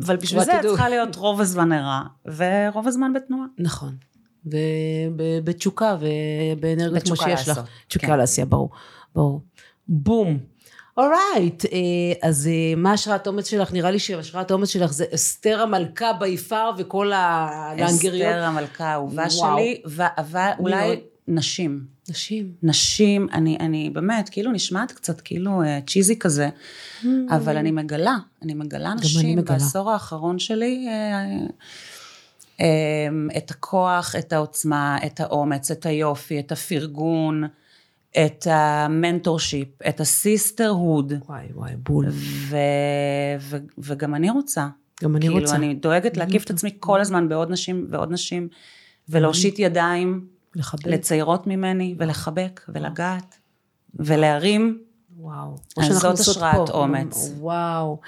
אבל בשביל זה את. צריכה להיות רוב הזמן ערה, ורוב הזמן בתנועה. נכון. ובתשוקה ובאנרגיות כמו שיש לך. תשוקה כן. לעשייה, ברור. ברור. בום. אורייט, אז אה, מה השראת האומץ שלך? נראה לי שהשראת האומץ שלך זה אסתר המלכה ביפר וכל הלנגריות. אסתר המלכה האהובה. שלי, ו- אבל מאוד. אולי נשים. נשים. נשים, אני, אני באמת, כאילו נשמעת קצת כאילו אה, צ'יזי כזה, אבל אני מגלה, אני מגלה אני נשים מגלה. בעשור האחרון שלי, אה, אה, את הכוח, את העוצמה, את האומץ, את היופי, את הפרגון, את ה mentorship, את ה sisterhood, וואי וואי, בול. ו, ו, וגם אני רוצה. גם אני כאילו, רוצה. אני דואגת להקיף את עצמי כל הזמן בעוד נשים ועוד נשים, ולהושיט ידיים לחבק. לצעירות ממני, ולחבק, ולגעת, ולהרים. וואו. אז זאת השראת פה. אומץ. וואו.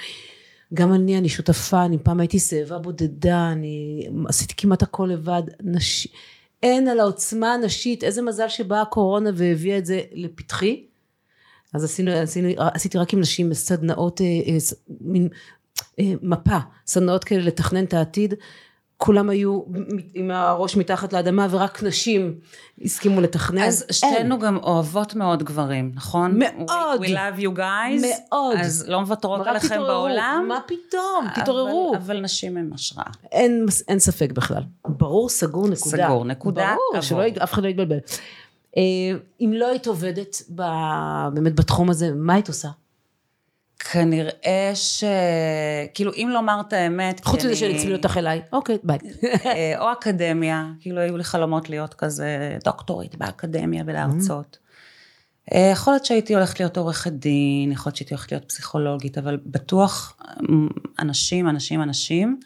גם אני, אני שותפה, אני פעם הייתי זאבה בודדה, אני עשיתי כמעט הכל לבד. נש... אין על העוצמה הנשית, איזה מזל שבאה הקורונה והביאה את זה לפתחי. אז עשינו, עשינו, עשיתי רק עם נשים סדנאות, אה, אה, מין אה, מפה, סדנאות כאלה לתכנן את העתיד. כולם היו עם הראש מתחת לאדמה ורק נשים הסכימו לתכנן. אז אין. שתינו גם אוהבות מאוד גברים, נכון? מאוד. We, we love you guys. מאוד. אז לא מוותרות עליכם תתעוררו. בעולם. מה פתאום? אבל- תתעוררו. אבל נשים הם השראה. אין, אין ספק בכלל. ברור, סגור, נקודה. סגור, נקודה, ברור, עבור. שלא, אף אחד לא יתבלבל. אה, אם לא היית עובדת ב, באמת בתחום הזה, מה היית עושה? כנראה ש... כאילו, אם לומר את האמת, חוץ מזה אני- שהצמידו אותך אליי. אוקיי, ביי. אה, או אקדמיה, כאילו היו לי חלומות להיות כזה דוקטורית באקדמיה ולהרצות. אה, יכול להיות שהייתי הולכת להיות עורכת דין, יכול להיות שהייתי הולכת להיות פסיכולוגית, אבל בטוח אמ, אנשים, אנשים, אנשים.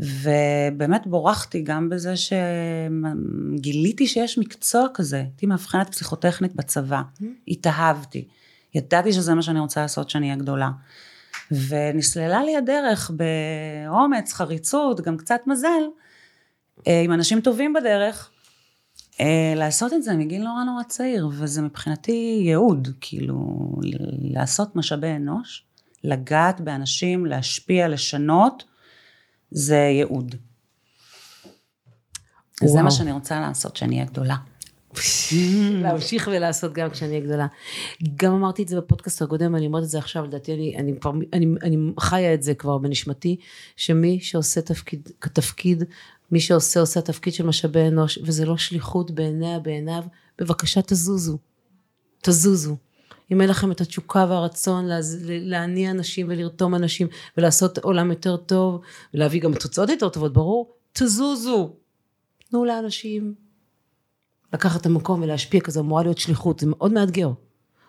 ובאמת בורחתי גם בזה שגיליתי שיש מקצוע כזה. הייתי מאבחנת פסיכוטכנית בצבא, התאהבתי. ידעתי שזה מה שאני רוצה לעשות כשאני אהיה גדולה. ונסללה לי הדרך באומץ, חריצות, גם קצת מזל, אה, עם אנשים טובים בדרך, אה, לעשות את זה מגיל נורא נורא צעיר, וזה מבחינתי ייעוד, כאילו, לעשות משאבי אנוש, לגעת באנשים, להשפיע, לשנות, זה ייעוד. וואו. זה מה שאני רוצה לעשות כשאני אהיה גדולה. להמשיך ולעשות גם כשאני אהיה גדולה. גם אמרתי את זה בפודקאסט הקודם, אני אומרת את זה עכשיו, לדעתי אני, אני, אני, אני חיה את זה כבר בנשמתי, שמי שעושה תפקיד, כתפקיד, מי שעושה עושה תפקיד של משאבי אנוש, וזה לא שליחות בעיניה, בעיניו, בבקשה תזוזו. תזוזו. אם אין לכם את התשוקה והרצון להניע אנשים ולרתום אנשים ולעשות עולם יותר טוב ולהביא גם תוצאות יותר טובות, ברור, תזוזו. תנו לאנשים לקחת את המקום ולהשפיע, כי זו אמורה להיות שליחות, זה מאוד מאתגר.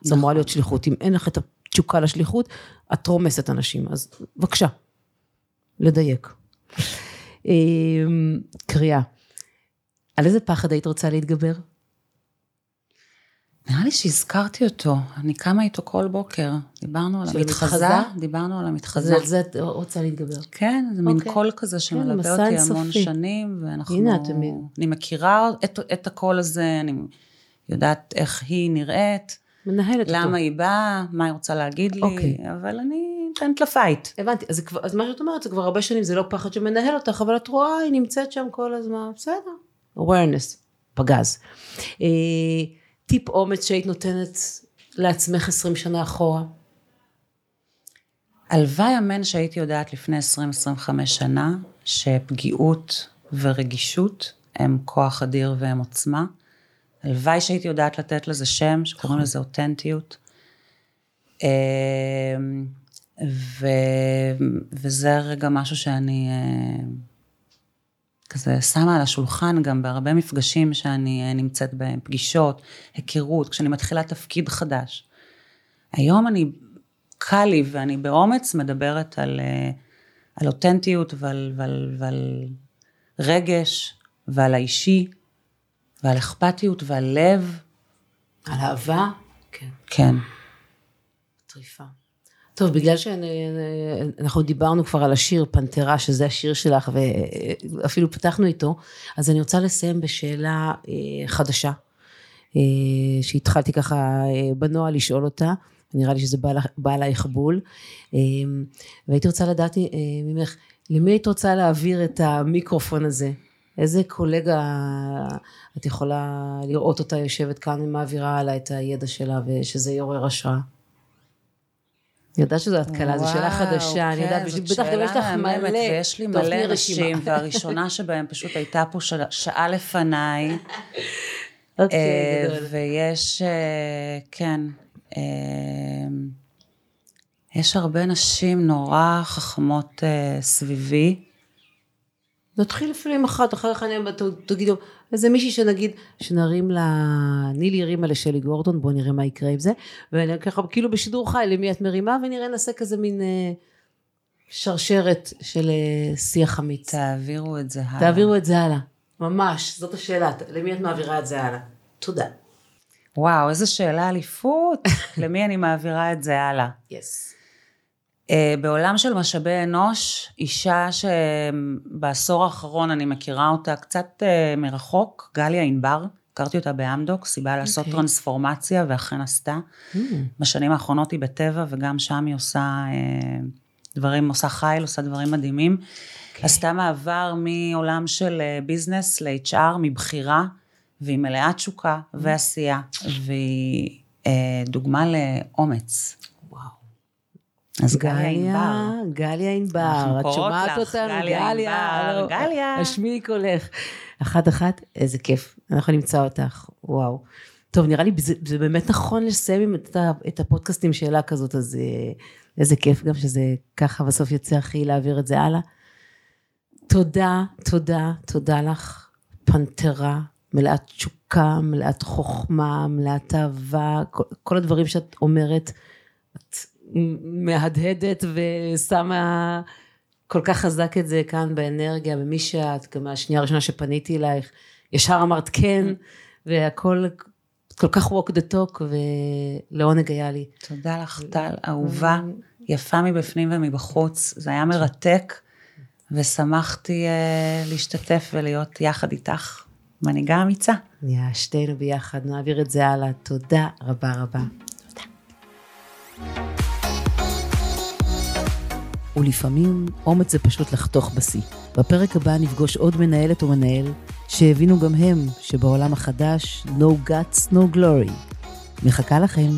זו אמורה להיות שליחות. אם אין לך את התשוקה לשליחות, את רומסת אנשים. אז בבקשה, לדייק. אמ, קריאה. על איזה פחד היית רוצה להתגבר? נראה לי שהזכרתי אותו, אני קמה איתו כל בוקר. דיברנו על המתחזה, דיברנו על המתחזה. על זה את רוצה להתגבר. כן, זה מין אוקיי. קול כזה שמלווה כן, אותי המון שנים, ואנחנו... הנה. אני מכירה את, את הקול הזה, אני יודעת איך היא נראית. מנהלת אותו. למה היא באה, מה היא רוצה להגיד לי, אוקיי. אבל אני נותנת לה fight. הבנתי, אז, כבר, אז מה שאת אומרת, זה כבר הרבה שנים, זה לא פחד שמנהל אותך, אבל את רואה, היא נמצאת שם כל הזמן, בסדר. awareness, פגז. אה, טיפ אומץ שהיית נותנת לעצמך 20 שנה אחורה? הלוואי אמן שהייתי יודעת לפני 20-25 שנה שפגיעות ורגישות הם כוח אדיר והם עוצמה. הלוואי שהייתי יודעת לתת לזה שם, שקוראים נכון. לזה אותנטיות. אמ, ו... וזה רגע משהו שאני אה, כזה שמה על השולחן גם בהרבה מפגשים שאני אה, נמצאת בהם, פגישות, היכרות, כשאני מתחילה תפקיד חדש. היום אני, קל לי ואני באומץ מדברת על, אה, על אותנטיות ועל, ועל, ועל רגש ועל האישי ועל אכפתיות ועל לב. על אהבה? כן. כן. טריפה. טוב, בגלל שאנחנו דיברנו כבר על השיר פנתרה, שזה השיר שלך, ואפילו פתחנו איתו, אז אני רוצה לסיים בשאלה אה, חדשה, אה, שהתחלתי ככה אה, בנוהל לשאול אותה, נראה לי שזה בא, עלייך בול, והייתי רוצה לדעת ממך, למי היית רוצה להעביר את המיקרופון הזה? איזה קולגה את יכולה לראות אותה יושבת כאן ומעבירה עליי את הידע שלה ושזה יעורר השראה? אני יודעת שזו התקלה, זו שאלה חדשה, אני יודעת, כן, בטח גם יש לך מלא, ויש לי מלא נשים, והראשונה שבהם פשוט הייתה פה שעה לפניי. אוקיי, אה, ויש, אה, כן, אה, יש הרבה נשים נורא חכמות סביבי. נתחיל עם אחת, אחר כך אני תגידו, איזה מישהי שנגיד, שנרים לה, נילי הרימה לשלי גורדון, בואו נראה מה יקרה עם זה, ואני ככה כאילו בשידור חי, למי את מרימה, ונראה נעשה כזה מין אה, שרשרת של אה, שיח אמיץ. תעבירו את זה הלאה. תעבירו את זה הלאה, ממש, זאת השאלה, למי את מעבירה את זה הלאה? תודה. וואו, איזה שאלה אליפות, למי אני מעבירה את זה הלאה? יס. Yes. אה, בעולם של משאבי אנוש, אישה שבעשור האחרון אני מכירה אותה קצת אה, מרחוק, גליה ענבר, הכרתי אותה באמדוקס, היא באה לעשות okay. אוקיי. טרנספורמציה ואכן עשתה. Mm. בשנים האחרונות היא בטבע וגם שם היא עושה אה, דברים, עושה חייל, עושה דברים מדהימים. Okay. אוקיי. עשתה מעבר מעולם של ביזנס ל-HR, מבחירה, והיא מלאת תשוקה mm. ועשייה, והיא דוגמה לאומץ. אז גליה. גליה ענבר, את שומעת אותנו? גליה גליה. השמיעי קולך. אחת אחת, איזה כיף, אנחנו נמצא אותך, וואו. טוב, נראה לי זה, זה באמת נכון לסיים את, את הפודקאסט עם שאלה כזאת, אז אה, איזה כיף גם שזה ככה בסוף יוצא הכי להעביר את זה הלאה. תודה, תודה, תודה לך, פנתרה, מלאת תשוקה, מלאת חוכמה, מלאת אהבה, כל, כל הדברים שאת אומרת, את מהדהדת ושמה כל כך חזק את זה כאן באנרגיה, במי שאת, גם מהשנייה הראשונה שפניתי אלייך, ישר אמרת כן, והכל את כל כך walk the talk, ולעונג היה לי. תודה לך, טל, אהובה, יפה מבפנים ומבחוץ. זה היה מרתק, ושמחתי uh, להשתתף ולהיות יחד איתך, מנהיגה אמיצה. נהיה שתינו ביחד, נעביר את זה הלאה. תודה רבה רבה. ולפעמים אומץ זה פשוט לחתוך בשיא. בפרק הבא נפגוש עוד מנהלת או מנהל שהבינו גם הם שבעולם החדש no guts no glory. מחכה לכם.